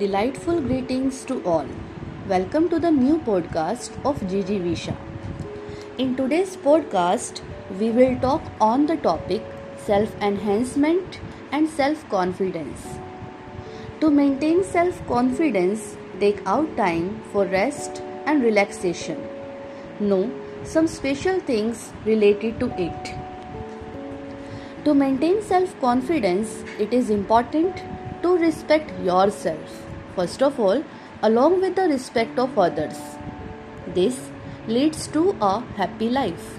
Delightful greetings to all. Welcome to the new podcast of Gigi Visha. In today's podcast, we will talk on the topic self enhancement and self confidence. To maintain self confidence, take out time for rest and relaxation. Know some special things related to it. To maintain self confidence, it is important to respect yourself, first of all, along with the respect of others. This leads to a happy life.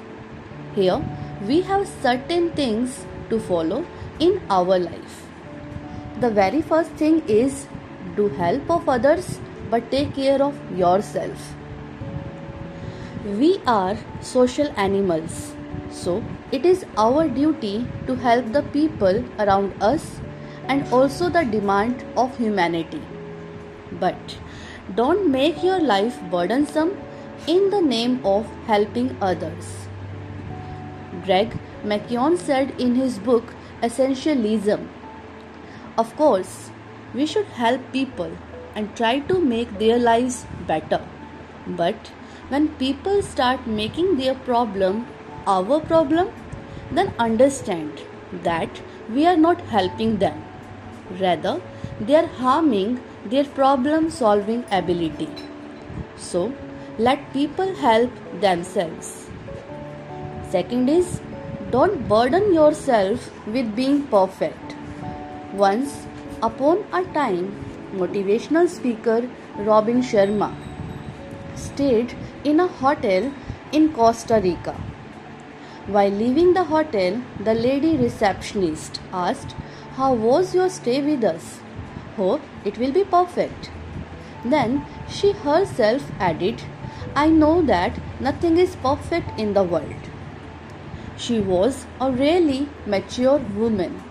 Here, we have certain things to follow in our life. The very first thing is do help of others but take care of yourself. We are social animals, so it is our duty to help the people around us and also the demand of humanity. But don't make your life burdensome in the name of helping others. Greg McKeown said in his book Essentialism Of course, we should help people and try to make their lives better. But when people start making their problem our problem, then understand that we are not helping them. Rather, they are harming their problem solving ability. So, let people help themselves. Second is don't burden yourself with being perfect. Once upon a time, motivational speaker Robin Sharma stayed in a hotel in Costa Rica. While leaving the hotel, the lady receptionist asked, How was your stay with us? Hope it will be perfect. Then she herself added, I know that nothing is perfect in the world. She was a really mature woman.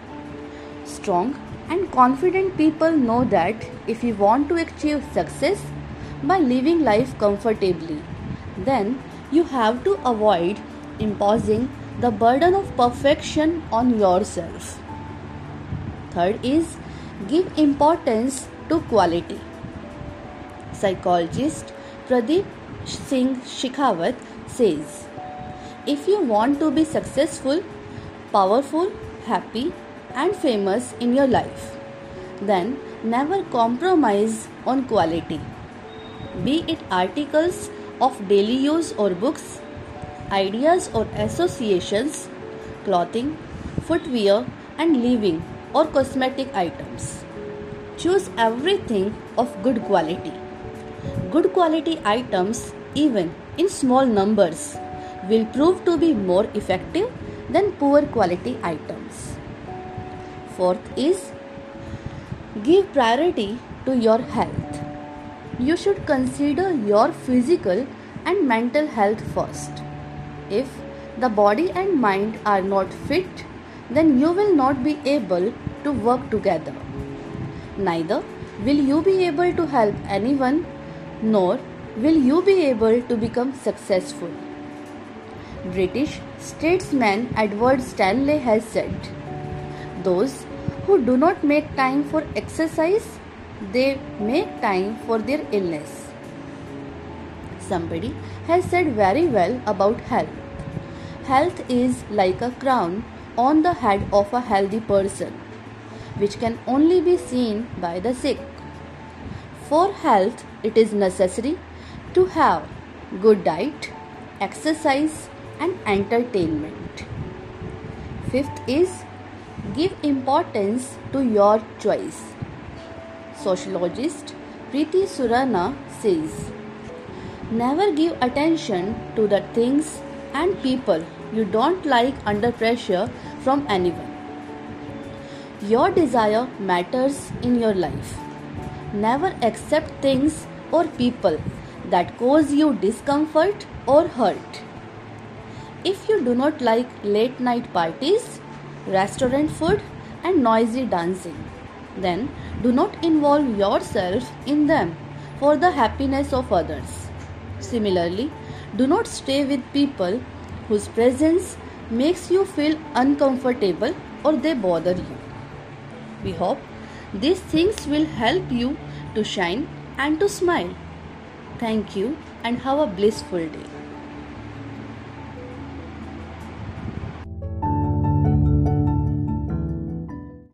Strong and confident people know that if you want to achieve success by living life comfortably, then you have to avoid imposing the burden of perfection on yourself. Third is give importance to quality. Psychologist Pradeep Singh Shekhawat says if you want to be successful, powerful, happy, and famous in your life, then never compromise on quality. Be it articles of daily use or books, ideas or associations, clothing, footwear, and living or cosmetic items. Choose everything of good quality. Good quality items, even in small numbers, will prove to be more effective than poor quality items. Fourth is give priority to your health. You should consider your physical and mental health first. If the body and mind are not fit, then you will not be able to work together. Neither will you be able to help anyone, nor will you be able to become successful. British statesman Edward Stanley has said, Those who do not make time for exercise, they make time for their illness. Somebody has said very well about health. Health is like a crown on the head of a healthy person, which can only be seen by the sick. For health, it is necessary to have good diet, exercise, and entertainment. Fifth is give importance to your choice. Sociologist Preeti Surana says, Never give attention to the things and people you don't like under pressure from anyone. Your desire matters in your life. Never accept things or people that cause you discomfort or hurt. If you do not like late night parties, restaurant food, and noisy dancing, then do not involve yourself in them for the happiness of others. Similarly, do not stay with people whose presence makes you feel uncomfortable or they bother you. We hope these things will help you to shine and to smile. Thank you and have a blissful day.